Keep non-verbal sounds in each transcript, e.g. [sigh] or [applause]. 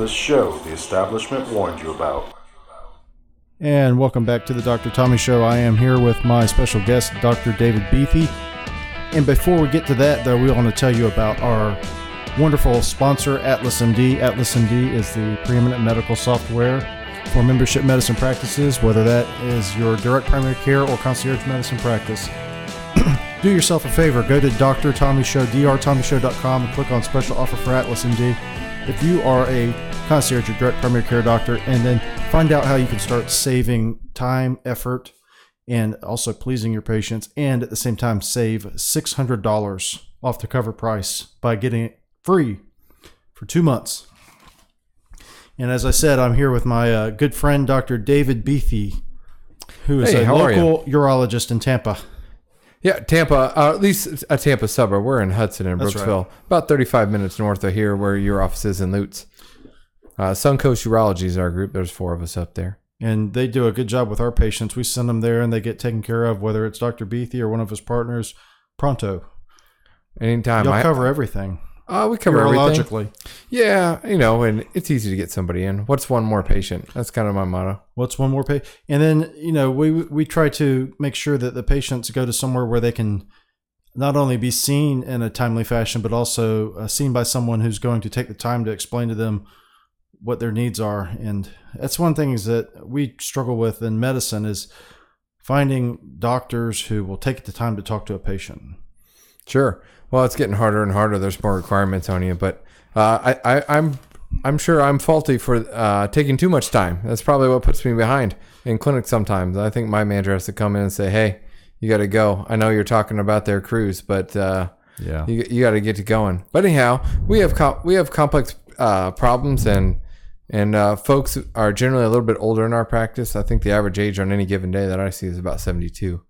this show the establishment warned you about. And welcome back to the Dr. Tommy Show. I am here with my special guest, Dr. David Beathy. And before we get to that, though, we want to tell you about our wonderful sponsor, Atlas MD. Atlas MD is the preeminent medical software for membership medicine practices, whether that is your direct primary care or concierge medicine practice. [clears throat] Do yourself a favor, go to Dr. Tommy Show, drtommyshow.com, and click on special offer for Atlas MD. If you are a concierge or direct primary care doctor, and then find out how you can start saving time, effort, and also pleasing your patients, and at the same time save $600 off the cover price by getting it free for two months. And as I said, I'm here with my uh, good friend, Dr. David Beathy, who is Hey, a how are you? local urologist in Tampa. Yeah, Tampa, uh, at least a Tampa suburb. We're in Hudson and That's Brooksville, about 35 minutes north of here, where your office is in Lutz. Uh, Suncoast Urology is our group. There's four of us up there. And they do a good job with our patients. We send them there and they get taken care of, whether it's Dr. Beathy or one of his partners, pronto. Anytime. You'll I- cover everything. Uh, we cover everything. urologically. Yeah, you know, and it's easy to get somebody in. What's one more patient? That's kind of my motto. What's one more patient? And then you know we we try to make sure that the patients go to somewhere where they can not only be seen in a timely fashion, but also uh, seen by someone who's going to take the time to explain to them what their needs are. And that's one thing is that we struggle with in medicine is finding doctors who will take the time to talk to a patient. Sure. Well, it's getting harder and harder. There's more requirements on you, but uh, I, I, I'm I'm sure I'm faulty for uh, taking too much time. That's probably what puts me behind in clinic sometimes. I think my manager has to come in and say, "Hey, you got to go. I know you're talking about their cruise, but uh, Yeah. you, you got to get to going." But anyhow, we have com- we have complex uh, problems and and uh, folks are generally a little bit older in our practice. I think the average age on any given day that I see is about 72.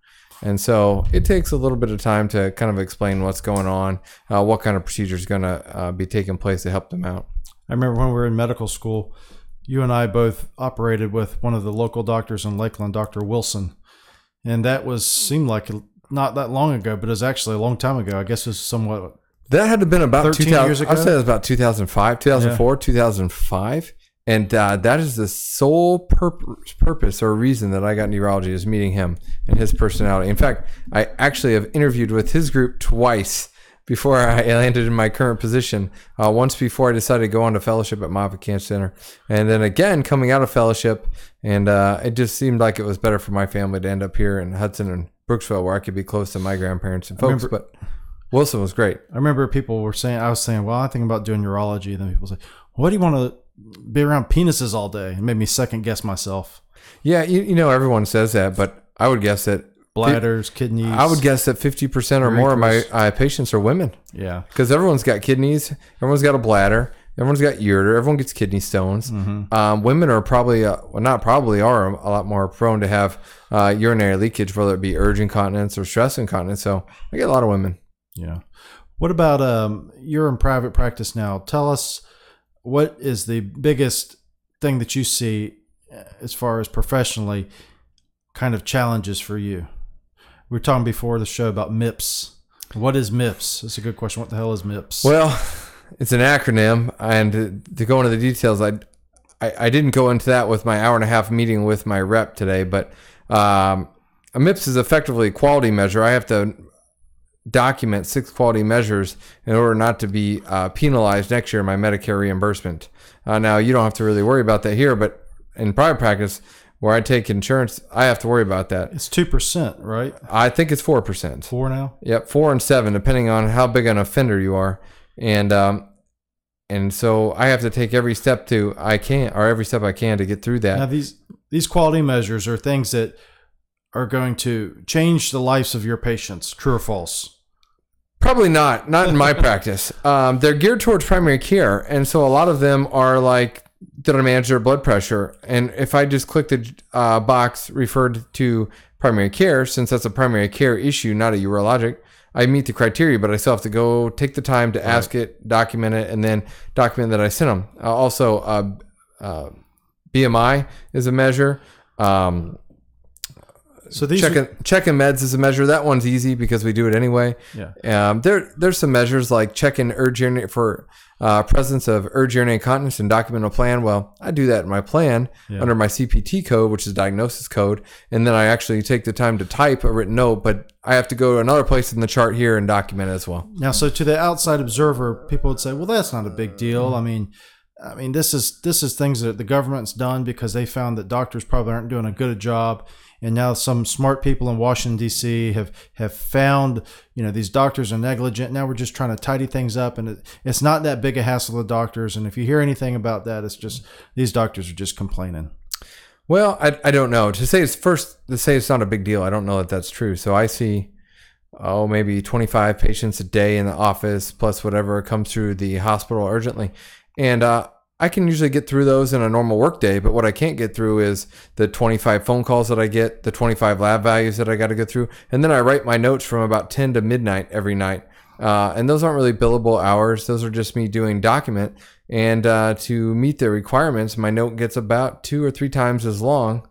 And so it takes a little bit of time to kind of explain what's going on, uh, what kind of procedure is going to uh, be taking place to help them out. I remember when we were in medical school, you and I both operated with one of the local doctors in Lakeland, Dr. Wilson. And that was seemed like not that long ago, but it was actually a long time ago. I guess it was somewhat That had to have been about 13 2000, years ago? I'd say it was about 2005, 2004, 2005. And uh, that is the sole purpose, purpose or reason that I got neurology is meeting him and his personality. In fact, I actually have interviewed with his group twice before I landed in my current position. Uh, once before I decided to go on to fellowship at Moffitt Cancer Center, and then again coming out of fellowship, and uh, it just seemed like it was better for my family to end up here in Hudson and Brooksville, where I could be close to my grandparents and folks. remember- but Wilson was great. I remember people were saying, I was saying, well, I think about doing urology. And then people say, what do you want to be around penises all day? It made me second guess myself. Yeah, you, you know everyone says that, but I would guess that Bladders, kidneys. I would guess that fifty percent or more of my uh, patients are women Yeah. because everyone's got kidneys, everyone's got a bladder, everyone's got ureter, everyone gets kidney stones. Mm-hmm. Um, women are probably, uh, well, not probably, are a lot more prone to have uh, urinary leakage, whether it be urge incontinence or stress incontinence. So I get a lot of women. Yeah. What about um you're in private practice now. Tell us what is the biggest thing that you see uh, as far as professionally kind of challenges for you? We were talking before the show about MIPS. What is MIPS? That's a good question. What the hell is MIPS? Well, it's an acronym, and to- go into the details, I, I I didn't go into that with my hour and a half meeting with my rep today, but um, a MIPS is effectively a quality measure. I have to document six quality measures in order not to be uh, penalized next year in my Medicare reimbursement. Uh, now, you don't have to really worry about that here, but in private practice, where I take insurance, I have to worry about that. it's two percent, right? I think it's four percent. Four now. Yep, four and seven, depending on how big an offender you are, and um, and so I have to take every step to I can or every step I can to get through that. Now these these quality measures are things that are going to change the lives of your patients. True or false? Probably not, not in my [laughs] practice. Um, they're geared towards primary care, and so a lot of them are like, did I manage their blood pressure? And if I just click the uh, box referred to primary care, since that's a primary care issue, not a urologic, I meet the criteria, but I still have to go take the time to ask it, document it, and then document that I sent them. Uh, also, uh, uh, BMI is a measure. Um, So these checking checking meds is a measure. That one's easy because we do it anyway. Yeah. Um, there there's some measures like checking urge urinary for uh, presence of urge urinary incontinence and document a plan. Well, I do that in my plan Yeah. under my CPT code, which is diagnosis code, and then I actually take the time to type a written note. But I have to go to another place in the chart here and document it as well. Now, so to the outside observer, people would say, "Well, that's not a big deal." I mean, I mean, this is this is things that the government's done because they found that doctors probably aren't doing a good job, and now some smart people in Washington D.C. have have found, you know, these doctors are negligent. Now we're just trying to tidy things up, and it, it's not that big a hassle to doctors. And if you hear anything about that, it's just these doctors are just complaining. Well, I, I don't know. To say it's first to say it's not a big deal. I don't know that that's true. So I see, oh, maybe 25 patients a day in the office plus whatever comes through the hospital urgently, and uh, I can usually get through those in a normal workday. But what I can't get through is the 25 phone calls that I get, the 25 lab values that I got to go through, and then I write my notes from about 10 to midnight every night. Uh, and those aren't really billable hours. Those are just me doing document. And uh, to meet the requirements, my note gets about two or three times as long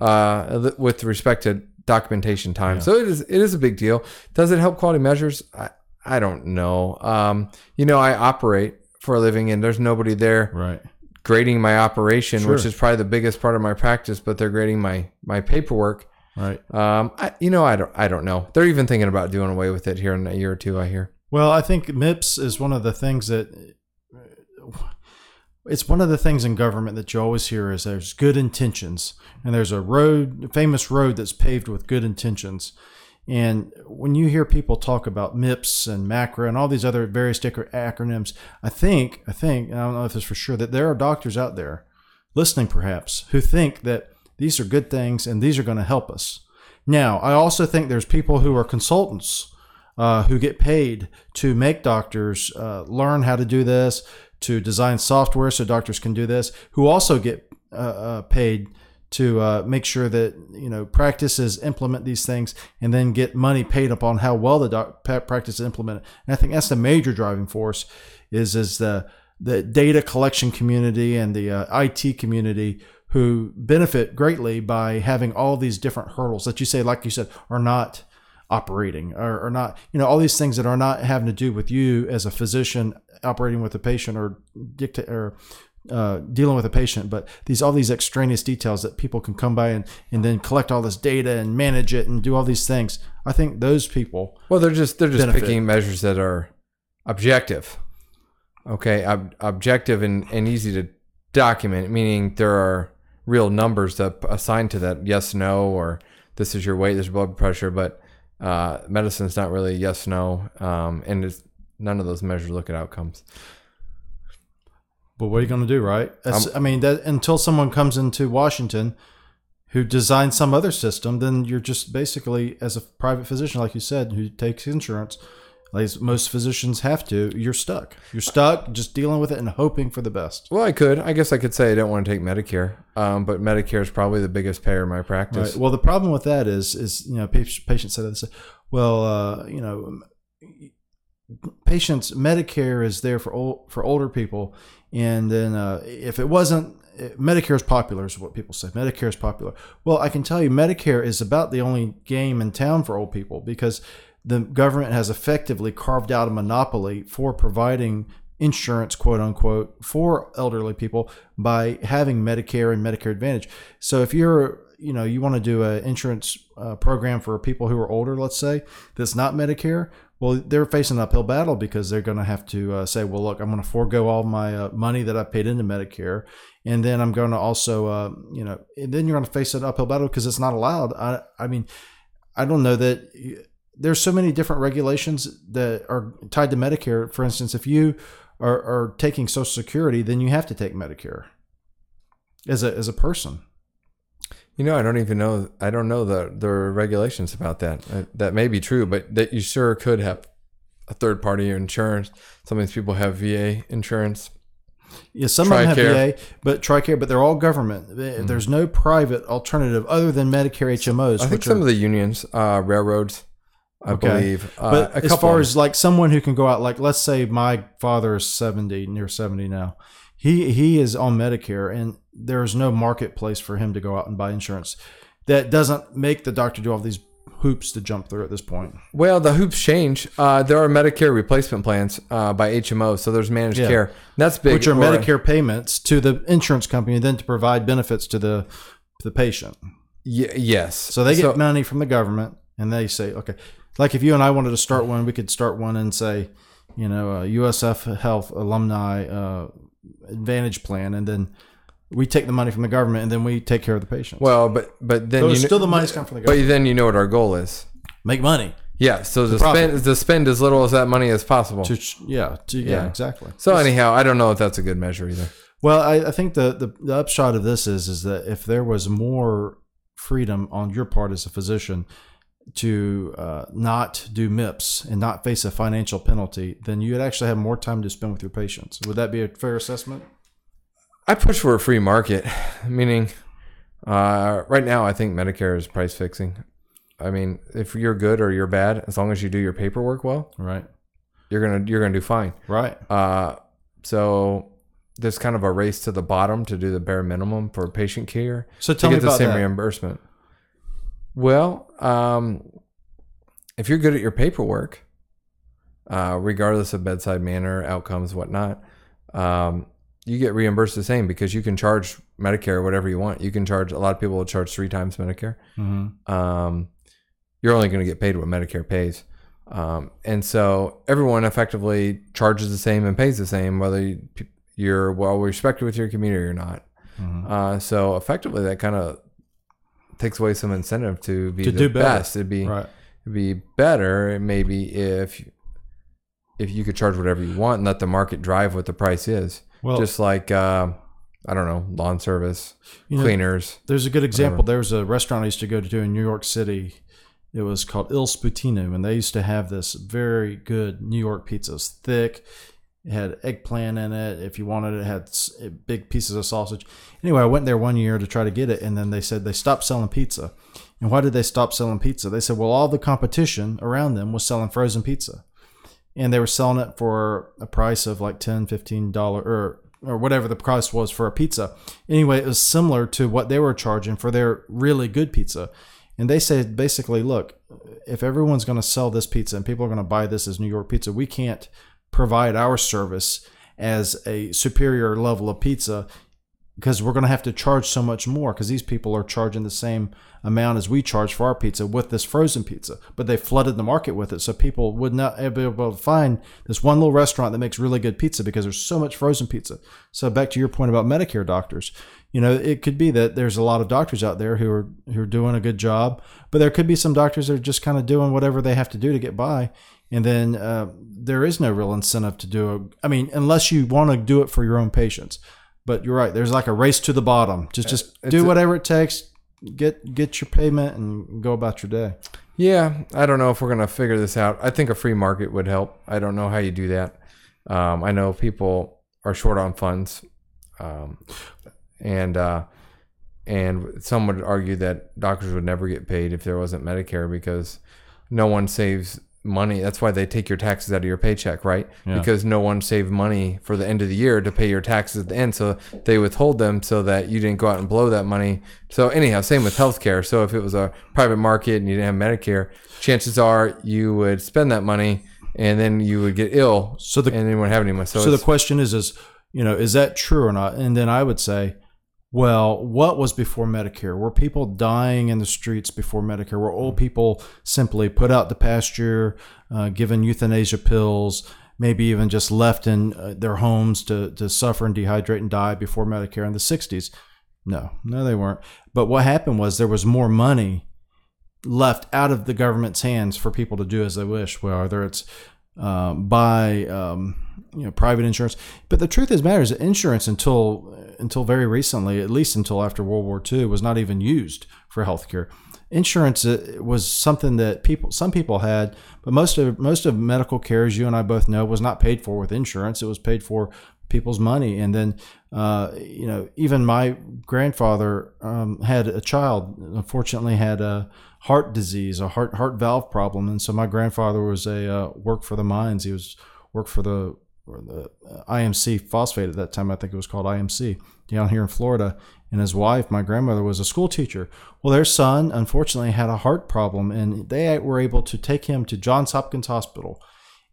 uh, with respect to documentation time. So it is it is a big deal. Does it help quality measures? I, I don't know. Um, you know, I operate for a living, and there's nobody there Right. grading my operation, which is probably the biggest part of my practice. But they're grading my my paperwork. Right. Um, I, you know, I don't I don't know. They're even thinking about doing away with it here in a year or two. I hear. Well, I think MIPS is one of the things that it's one of the things in government that you always hear is there's good intentions and there's a road, famous road that's paved with good intentions. And when you hear people talk about MIPS and MACRA and all these other various acronyms, I think, I think, I don't know if it's for sure, that there are doctors out there listening perhaps who think that these are good things and these are going to help us. Now, I also think there's people who are consultants uh, who get paid to make doctors uh, learn how to do this, to design software so doctors can do this, who also get uh, uh, paid to uh, make sure that you know practices implement these things and then get money paid upon how well the doc- practice is implemented. And I think that's the major driving force is is the the data collection community and the uh, IT community who benefit greatly by having all these different hurdles that you say, like you said, are not operating or, or not, you know, all these things that are not having to do with you as a physician operating with a patient or dicta- or uh, dealing with a patient, but these all these extraneous details that people can come by and, and then collect all this data and manage it and do all these things. I think those people, Well, they're just they're just Benefit. picking measures that are objective. Okay, ob- objective and, and easy to document, meaning there are real numbers that assigned to that yes, no, or this is your weight, this is blood pressure. But uh, medicine's not really yes, no, um, and it's, none of those measures look at outcomes. But what are you going to do, right? That's, I mean, that until someone comes into Washington who designs some other system, then you're just basically, as a private physician, like you said, who takes insurance, like most physicians have to, you're stuck. You're stuck just dealing with it and hoping for the best. Well, I could. I guess I could say I don't want to take Medicare, um, but Medicare is probably the biggest payer in my practice. Right. Well, the problem with that is, is you know, patients say this. Well, uh, you know, patients Medicare is there for old, for older people, and then uh, if it wasn't. Medicare is popular, is what people say. Medicare is popular. Well, I can tell you, Medicare is about the only game in town for old people because the government has effectively carved out a monopoly for providing insurance, quote unquote, for elderly people by having Medicare and Medicare Advantage. So if you're, you know, you want to do an insurance uh, program for people who are older, let's say, that's not Medicare, well, they're facing an uphill battle because they're going to have to uh, say, well, look, I'm going to forego all my uh, money that I paid into Medicare. And then I'm going to also, uh, you know, and then you're going to face an uphill battle because it's not allowed. I, I mean, I don't know that there's so many different regulations that are tied to Medicare. For instance, if you are, are taking Social Security, then you have to take Medicare as a as a person. You know, I don't even know. I don't know the the regulations about that. Uh, That may be true, but that you sure could have a third party insurance. Some of these people have VA insurance. Yeah, some of them have VA, but TRICARE, but they're all government. They- There's no private alternative other than Medicare HMOs. I think some are, of the unions, uh, railroads, I Okay. believe. Uh, but a as far as like someone who can go out, like let's say my father is 70, near 70 now. He he is on Medicare, and there's no marketplace for him to go out and buy insurance. that doesn't make the doctor do all these hoops to jump through at this point. Well, the hoops change. Uh, there are Medicare replacement plans uh, by HMO, so there's managed Yeah. care. And that's big. which are or- Medicare payments to the insurance company, then to provide benefits to the to the patient. Y- yes. So they get money from the government, and they say, okay, like if you and I wanted to start one, we could start one and say, you know, uh, USF Health alumni uh, Advantage Plan, and then we take the money from the government, and then we take care of the patients. Well, but but then you kn- still the money's come from the government. but then you know what our goal is. Make money. Yeah. So to profit. spend to spend as little as that money as possible. To, yeah, to, yeah, Yeah. exactly. so anyhow, I don't know if that's a good measure either. Well, I, I think the, the the upshot of this is is that if there was more freedom on your part as a physician to uh, not do MIPS and not face a financial penalty, then you'd actually have more time to spend with your patients. Would that be a fair assessment? I push for a free market, meaning uh, right now I think Medicare is price fixing. I mean, if you're good or you're bad, as long as you do your paperwork well, Right. you're gonna you're gonna do fine. Right. Uh, so there's kind of a race to the bottom to do the bare minimum for patient care So to tell me get the about same that. reimbursement. Well, um, if you're good at your paperwork, uh, regardless of bedside manner, outcomes, whatnot, um, you get reimbursed the same because you can charge Medicare whatever you want. You can charge a lot of people will charge three times Medicare. Mhm. Um, you're only going to get paid what Medicare pays. Um, and so everyone effectively charges the same and pays the same, whether you- you're well respected with your community or not. Mhm. Uh, so effectively, that kind of takes away some incentive to be To the do better. best. It'd be Right. it'd be better maybe if if you could charge whatever you want and let the market drive what the price is. Well, Just like uh, I don't know, lawn service, you know, cleaners. There's a good example. There was a restaurant I used to go to in New York City. It was called Il Sputino, and they used to have this very good New York pizza. It thick. It had eggplant in it. If you wanted it, it had big pieces of sausage. Anyway, I went there one year to try to get it, and then they said they stopped selling pizza. And why did they stop selling pizza? They said, well, all the competition around them was selling frozen pizza. And they were selling it for a price of like 10 $15 or, or whatever the price was for a pizza. Anyway, it was similar to what they were charging for their really good pizza. And they said basically, look, if everyone's going to sell this pizza and people are going to buy this as New York pizza, we can't provide our service as a superior level of pizza because we're going to have to charge so much more because these people are charging the same amount as we charge for our pizza with this frozen pizza. But they flooded the market with it so people would not be able to find this one little restaurant that makes really good pizza because there's so much frozen pizza. So back to your point about medicare doctors you know it could be that there's a lot of doctors out there who are who are doing a good job but there could be some doctors that are just kind of doing whatever they have to do to get by and then uh, there is no real incentive to do it i mean unless you want to do it for your own patients but you're right. There's like a race to the bottom. Just just It's do a- whatever it takes. Get get your payment and go about your day. Yeah, I don't know if we're gonna figure this out. I think a free market would help. I don't know how you do that. Um, I know people are short on funds, um, and uh, and some would argue that doctors would never get paid if there wasn't Medicare because no one saves money. That's why they take your taxes out of your paycheck, right? Yeah. Because no one saved money for the end of the year to pay your taxes at the end, so they withhold them so that you didn't go out and blow that money. So anyhow, same with healthcare. So if it was a private market and you didn't have Medicare, chances are you would spend that money and then you would get ill. So the- and then you wouldn't have any money. So, So, the question is is you know is that true or not? And then I would say, well, what was before Medicare? Were people dying in the streets before Medicare? Were old people simply put out to pasture, uh, given euthanasia pills? Maybe even just left in uh, their homes to, to suffer and dehydrate and die before Medicare in the 60s. No, no, they weren't. But what happened was there was more money left out of the government's hands for people to do as they wish, Well, whether it's um, buy um, you know private insurance. But the truth is, matters insurance until until very recently, at least until after World War II, was not even used for healthcare. Insurance uh, was something that people, some people had, but most of most of medical care, as you and I both know, was not paid for with insurance. It was paid for people's money, and then uh, you know even my grandfather um, had a child. Unfortunately, had a heart disease, a heart heart valve problem, and so my grandfather was a uh, worked for the mines. He was worked for the the uh, IMC phosphate at that time. I think it was called IMC down here in Florida. And his wife, my grandmother, was a school teacher. Well, their son unfortunately had a heart problem, and they were able to take him to Johns Hopkins Hospital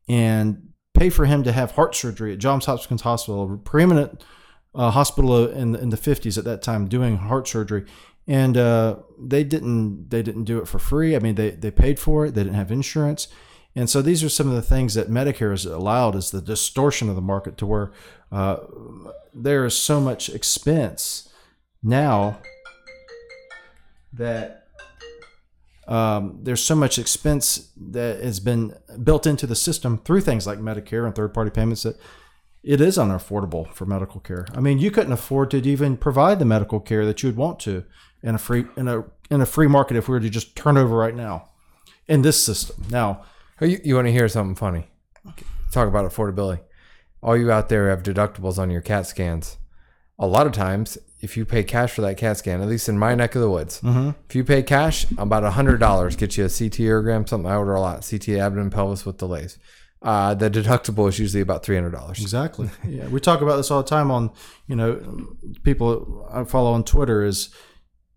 and pay for him to have heart surgery at Johns Hopkins Hospital, a preeminent uh, hospital in in the 50s at that time, doing heart surgery. And uh, they didn't they didn't do it for free. I mean, they they paid for it. They didn't have insurance. And so these are some of the things that Medicare has allowed is the distortion of the market to where uh, there is so much expense now that um, there's so much expense that has been built into the system through things like Medicare and third party payments that it is unaffordable for medical care. I mean, you couldn't afford to even provide the medical care that you would want to in a free in a in a free market if we were to just turn over right now in this system. Now, you, you want to hear something funny? Talk about affordability. All you out there have deductibles on your CAT scans. A lot of times, if you pay cash for that CAT scan, at least in my neck of the woods, if you pay cash, about hundred dollars gets you a CT urogram, something I order a lot, CT abdomen pelvis with delays. Uh, the deductible is usually about three hundred dollars. Exactly. [laughs] Yeah, we talk about this all the time on, you know, people I follow on Twitter is,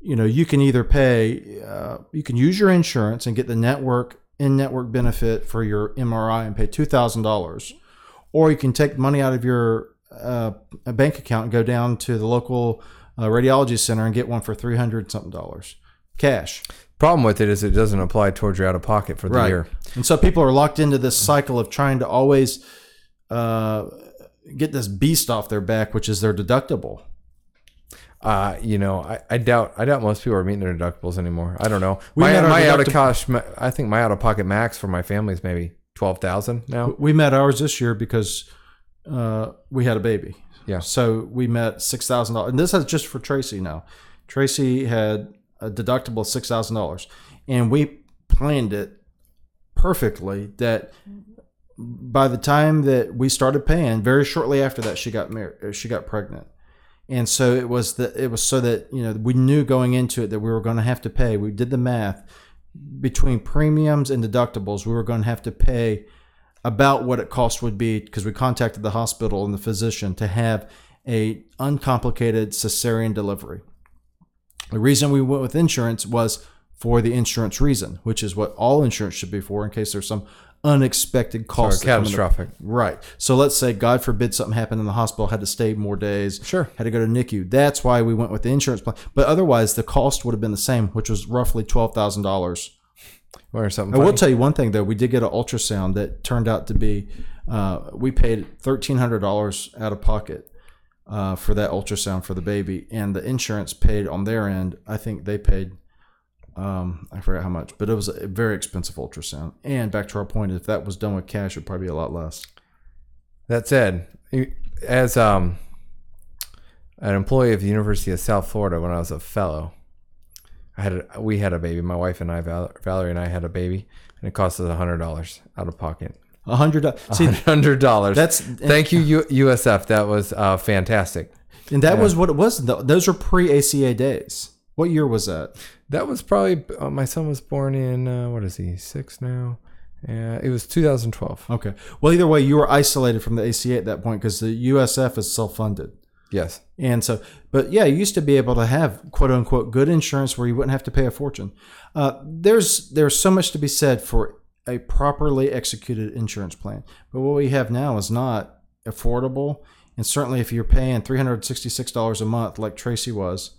you know, you can either pay, uh, you can use your insurance and get the network in network benefit for your MRI and pay two thousand dollars, or you can take money out of your uh, a bank account and go down to the local uh, radiology center and get one for three hundred something dollars cash. Problem with it is it doesn't apply towards your out of pocket for the year. And so people are locked into this cycle of trying to always uh, get this beast off their back, which is their deductible. Uh, you know, I, I doubt I doubt most people are meeting their deductibles anymore. I don't know. We my my out of cash, I think my out of pocket max for my family is maybe twelve thousand now. We met ours this year because uh, we had a baby. Yeah. So we met six thousand dollars, and this is just for Tracy now. Tracy had a deductible of six thousand dollars, and we planned it perfectly. That by the time that we started paying, very shortly after that, she got married. She got pregnant, and so it was that it was so that you know we knew going into it that we were going to have to pay. We did the math between premiums and deductibles. We were going to have to pay about what it cost would be because we contacted the hospital and the physician to have a uncomplicated cesarean delivery. The reason we went with insurance was for the insurance reason, which is what all insurance should be for in case there's some unexpected cost. that come into- catastrophic. Right. So let's say, God forbid, something happened in the hospital, had to stay more days, Sure. had to go to NICU. That's why we went with the insurance plan. But otherwise, the cost would have been the same, which was roughly twelve thousand dollars. Or something. I will tell you one thing though. We did get an ultrasound that turned out to be. Uh, we paid thirteen hundred dollars out of pocket uh, for that ultrasound for the baby, and the insurance paid on their end. I think they paid. Um, I forgot how much, but it was a very expensive ultrasound. And back to our point, if that was done with cash, it'd probably be a lot less. That said, as um, an employee of the University of South Florida when I was a fellow, I had a, we had a baby. My wife and I, Val- Valerie and I, had a baby, and it cost us hundred dollars out of pocket. A hundred. do- See, Hundred dollars. that's Thank you, USF. That was uh, fantastic. and that was what it was. Those were pre ACA days. What year was that? That was probably uh, my son was born in uh, what is he six now? Yeah, it was 2012. Okay. Well, either way, you were isolated from the ACA at that point because the USF is self funded. Yes. And so, but yeah, you used to be able to have quote unquote good insurance where you wouldn't have to pay a fortune. Uh, there's there's so much to be said for a properly executed insurance plan, but what we have now is not affordable. And certainly, if you're paying three hundred sixty six dollars a month, like Tracy was,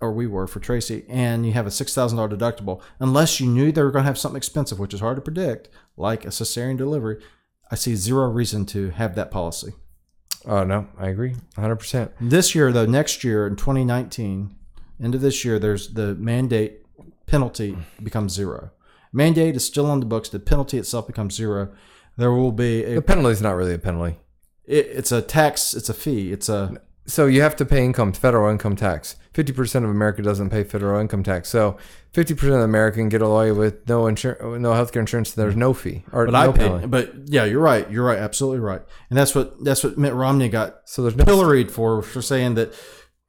or we were for Tracy, and you have a six thousand dollar deductible, unless you knew they were going to have something expensive, which is hard to predict, like a cesarean delivery, I see zero reason to have that policy. Oh no, I agree, 100. percent This year, though, next year in 2019, end of this year, there's the mandate penalty becomes zero. Mandate is still on the books. The penalty itself becomes zero. There will be a. The penalty is not really a penalty. It, it's a tax. It's a fee. It's a. So you have to pay income, federal income tax. 50% of America doesn't pay federal income tax. So 50% of America can get away with no insurance, no healthcare insurance. There's no fee or But no I penalty. pay. But yeah, you're right. You're right. Absolutely right. And that's what that's what Mitt Romney got So there's no pilloried for for saying that,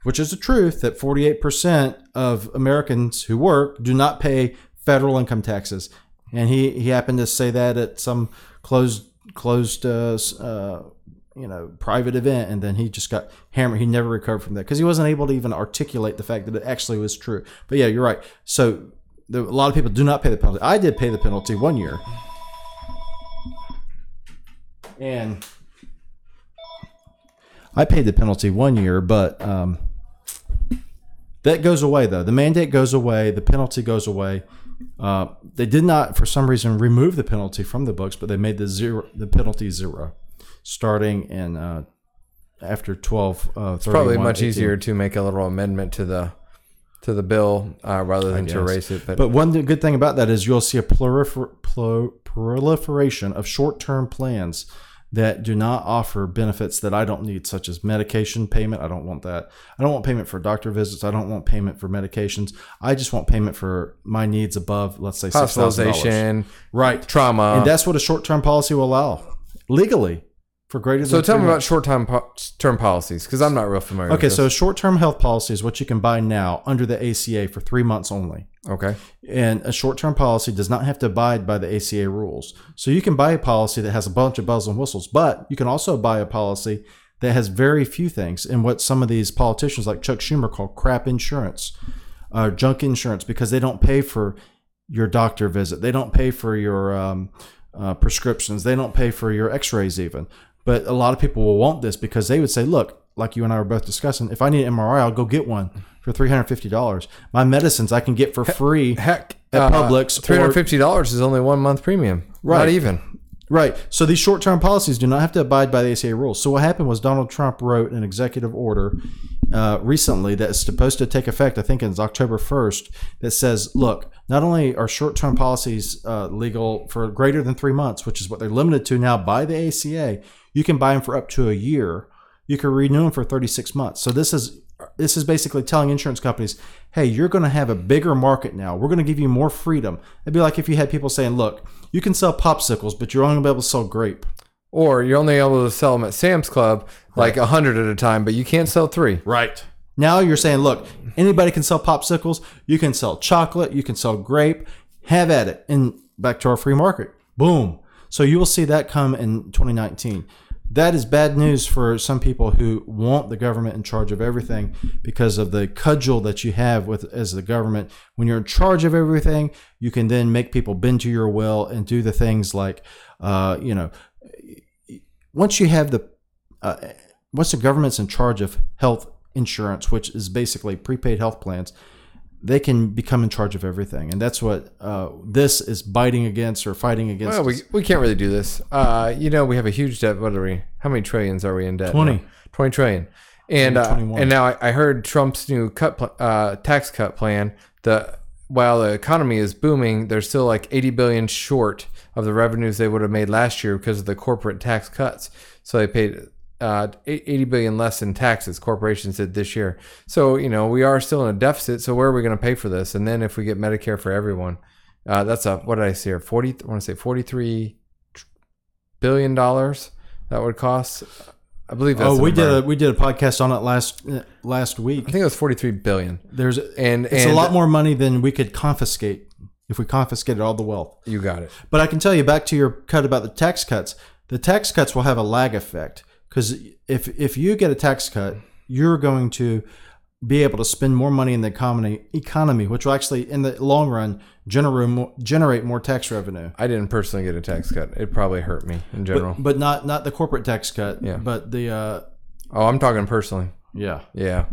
which is the truth, that 48% of Americans who work do not pay federal income taxes. And he, he happened to say that at some closed closed uh, uh, you know private event, and then he just got hammered. He never recovered from that because he wasn't able to even articulate the fact that it actually was true. But yeah, you're right. So a lot of people do not pay the penalty. I did pay the penalty one year, and I paid the penalty one year, but um, that goes away though. The mandate goes away. The penalty goes away. Uh, they did not, for some reason, remove the penalty from the books, but they made the zero, the penalty zero, starting in uh, after twelve. Uh, Probably 31, much 18. easier to make a little amendment to the to the bill uh, rather than to erase it. But, But one good thing about that is you'll see a prolifer- proliferation of short-term plans that do not offer benefits that I don't need, such as medication payment. I don't want that. I don't want payment for doctor visits. I don't want payment for medications. I just want payment for my needs above, let's say, six thousand dollars. hospitalization, Right. trauma. and that's what a short-term policy will allow legally for greater so tell me about short-term po- term policies because I'm not real familiar. Okay, with so this. short-term health policy is what you can buy now under the ACA for three months only. okay, And a short term policy does not have to abide by the ACA rules. So you can buy a policy that has a bunch of bells and whistles, but you can also buy a policy that has very few things and what some of these politicians like Chuck Schumer call crap insurance, uh, junk insurance, because they don't pay for your doctor visit. They don't pay for your um, uh, prescriptions. They don't pay for your x rays, even. But a lot of people will want this because they would say, look, like you and I were both discussing, if I need an MRI, I'll go get one for $350. My medicines I can get for free heck, at uh, Publix or- three hundred fifty dollars is only one month premium. Not Right. even. Right. So these short term policies do not have to abide by the ACA rules. So what happened was Donald Trump wrote an executive order uh, recently that is supposed to take effect, I think it's October 1st, that says, look, not only are short term policies uh, legal for greater than three months, which is what they're limited to now by the ACA, you can buy them for up to a year. You can renew them for 36 months. So this is this is basically telling insurance companies, hey, you're going to have a bigger market now. We're going to give you more freedom. It'd be like if you had people saying, look, you can sell popsicles, but you're only going to be able to sell grape. Or you're only able to sell them at Sam's Club like a hundred at a time, but you can't sell three. Right. Now you're saying, look, anybody can sell popsicles. You can sell chocolate. You can sell grape. Have at it. And back to our free market. Boom. So you will see that come in 2019. That is bad news for some people who want the government in charge of everything because of the cudgel that you have with as the government. When you're in charge of everything, you can then make people bend to your will and do the things like, uh, you know, once you have the uh, once the government's in charge of health insurance, which is basically prepaid health plans, they can become in charge of everything, and that's what uh, this is biting against or fighting against. Well, we, we can't really do this. Uh, you know, we have a huge debt. What are we? How many trillions are we in debt? 20. now? 20 trillion. And uh, and now I, I heard Trump's new cut pl- uh, tax cut plan. The while the economy is booming, they're still like 80 billion short of the revenues they would have made last year because of the corporate tax cuts. So they paid uh, 80 billion less in taxes corporations did this year. So you know we are still in a deficit. So where are we going to pay for this? And then if we get Medicare for everyone, uh, that's a what did I say here? 40. I want to say 43 billion dollars that would cost. I believe that's oh, we did a we did a podcast on it last last week. I think it was 43 billion. There's And it's and a lot more money than we could confiscate if we confiscated all the wealth. You got it. But I can tell you back to your cut about the tax cuts. The tax cuts will have a lag effect because if if you get a tax cut, you're going to be able to spend more money in the economy, economy, which will actually, in the long run, generate more, generate more tax revenue. I didn't personally get a tax cut. It probably hurt me in general. But, but not not the corporate tax cut. Yeah. But the uh, oh, I'm talking personally. yeah Yeah,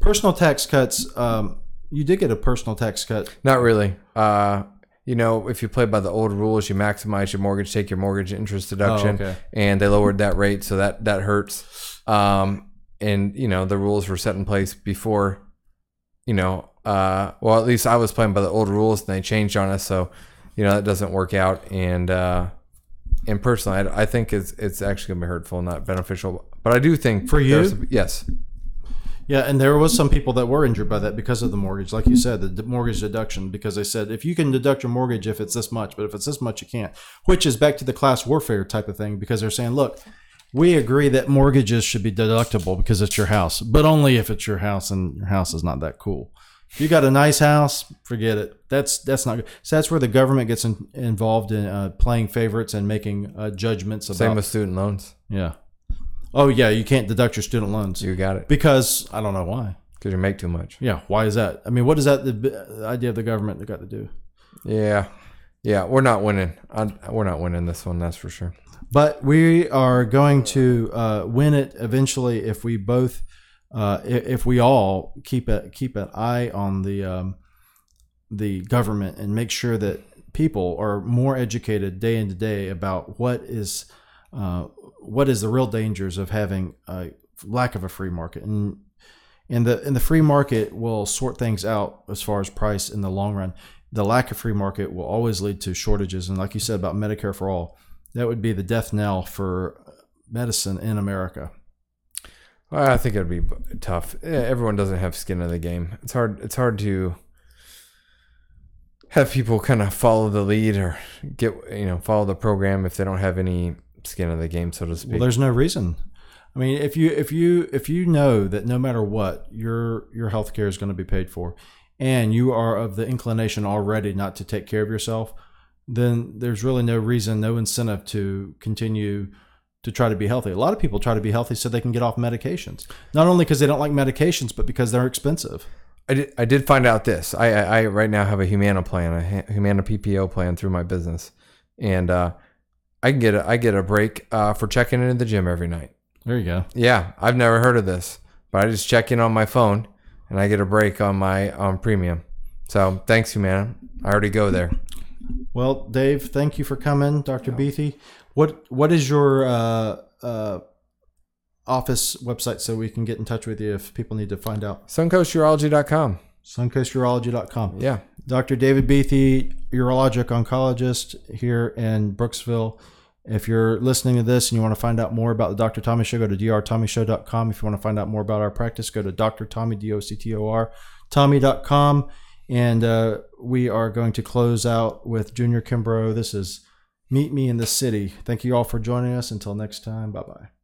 personal tax cuts. Um, you did get a personal tax cut. not really. Uh, you know, if you play by the old rules, you maximize your mortgage, take your mortgage interest deduction, Oh, okay. and they lowered that rate, so that that hurts. Um, and you know, the rules were set in place before. You know, uh, well, at least I was playing by the old rules, and they changed on us, so you know that doesn't work out. And uh, and personally, I, I think it's it's actually gonna be hurtful, not beneficial. But I do think For you? yes, Yeah, and there was some people that were injured by that because of the mortgage, like you said, the d- mortgage deduction. Because they said if you can deduct your mortgage if it's this much, but if it's this much, you can't. Which is back to the class warfare type of thing. Because they're saying, look, we agree that mortgages should be deductible because it's your house, but only if it's your house and your house is not that cool. If you got a nice house, forget it. That's that's not good. So that's where the government gets in, involved in uh, playing favorites and making uh, judgments about. Same with student loans. yeah. Oh yeah, you can't deduct your student loans You got it because I don't know why. because you make too much. Yeah, why is that? I mean, what is that the, the idea of the government that got to do? Yeah, yeah. We're not winning. I, we're not winning this one. That's for sure. But we are going to uh, win it eventually if we both, uh, i- if we all keep a keep an eye on the um, the government and make sure that people are more educated day into day about what is uh, what is the real dangers of having a lack of a free market and and the and the free market will sort things out as far as price in the long run. The lack of free market will always lead to shortages, and like you said about Medicare for all, that would be the death knell for medicine in America. Well, I think it'd be tough. Everyone doesn't have skin in the game. It's hard. It's hard to have people kind of follow the lead or get you know follow the program if they don't have any skin in the game, so to speak. Well, there's no reason. I mean, if you if you if you know that no matter what, your your health care is going to be paid for, and you are of the inclination already not to take care of yourself, then there's really no reason, no incentive to continue to try to be healthy. A lot of people try to be healthy so they can get off medications, not only because they don't like medications, but because they're expensive. I did, I did find out this. I, I, I right now have a Humana plan, a Humana PPO plan through my business, and uh, I can get a, I get a break uh, for checking into the gym every night. There you go. Yeah, I've never heard of this, but I just check in on my phone, and I get a break on my um, premium. So thanks, Humana. I already go there. Well, Dave, thank you for coming, Dr. Beathy. What what is your uh, uh, office website so we can get in touch with you if people need to find out? Suncoasturology.com. Suncoasturology.com. Yeah. Dr. David Beathy, urologic oncologist here in Brooksville. If you're listening to this and you want to find out more about the Dr. Tommy Show, go to drtommyshow.com. If you want to find out more about our practice, go to Dr. Tommy, D-O-C-T-O-R, Tommy.com. And uh, we are going to close out with Junior Kimbrough. This is Meet Me in the City. Thank you all for joining us. Until next time, bye-bye.